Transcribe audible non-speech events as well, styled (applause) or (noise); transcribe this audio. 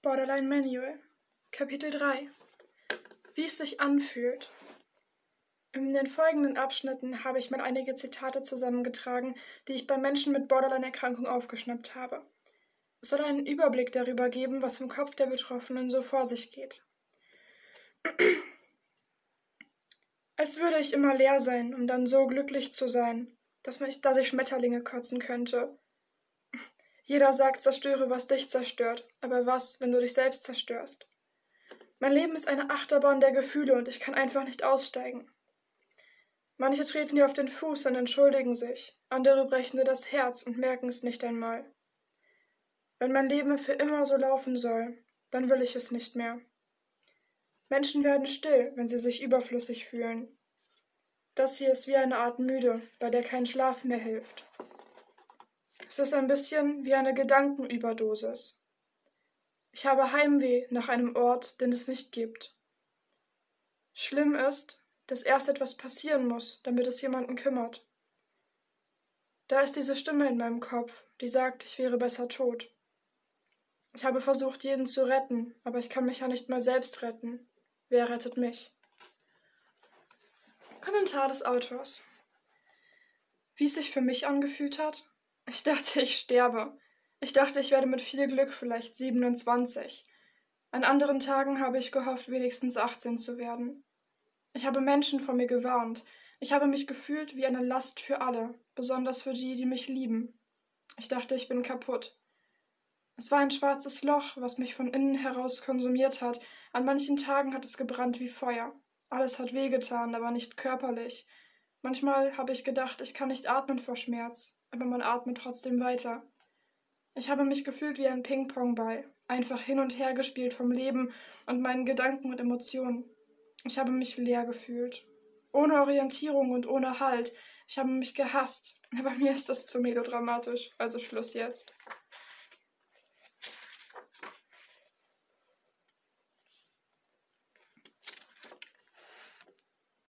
Borderline Manual, Kapitel 3 Wie es sich anfühlt. In den folgenden Abschnitten habe ich mal einige Zitate zusammengetragen, die ich bei Menschen mit Borderline-Erkrankung aufgeschnappt habe. Es soll einen Überblick darüber geben, was im Kopf der Betroffenen so vor sich geht. (clears throat) Als würde ich immer leer sein, um dann so glücklich zu sein, dass, dass ich Schmetterlinge kotzen könnte. Jeder sagt, zerstöre, was dich zerstört, aber was, wenn du dich selbst zerstörst? Mein Leben ist eine Achterbahn der Gefühle und ich kann einfach nicht aussteigen. Manche treten dir auf den Fuß und entschuldigen sich, andere brechen dir das Herz und merken es nicht einmal. Wenn mein Leben für immer so laufen soll, dann will ich es nicht mehr. Menschen werden still, wenn sie sich überflüssig fühlen. Das hier ist wie eine Art müde, bei der kein Schlaf mehr hilft. Ist ein bisschen wie eine Gedankenüberdosis. Ich habe Heimweh nach einem Ort, den es nicht gibt. Schlimm ist, dass erst etwas passieren muss, damit es jemanden kümmert. Da ist diese Stimme in meinem Kopf, die sagt, ich wäre besser tot. Ich habe versucht, jeden zu retten, aber ich kann mich ja nicht mal selbst retten. Wer rettet mich? Kommentar des Autors. Wie es sich für mich angefühlt hat? Ich dachte, ich sterbe. Ich dachte, ich werde mit viel Glück vielleicht 27. An anderen Tagen habe ich gehofft, wenigstens 18 zu werden. Ich habe Menschen vor mir gewarnt. Ich habe mich gefühlt wie eine Last für alle, besonders für die, die mich lieben. Ich dachte, ich bin kaputt. Es war ein schwarzes Loch, was mich von innen heraus konsumiert hat. An manchen Tagen hat es gebrannt wie Feuer. Alles hat wehgetan, aber nicht körperlich. Manchmal habe ich gedacht, ich kann nicht atmen vor Schmerz, aber man atmet trotzdem weiter. Ich habe mich gefühlt wie ein Ping-Pong-Ball, einfach hin und her gespielt vom Leben und meinen Gedanken und Emotionen. Ich habe mich leer gefühlt. Ohne Orientierung und ohne Halt. Ich habe mich gehasst. (laughs) Aber mir ist das zu melodramatisch, also Schluss jetzt.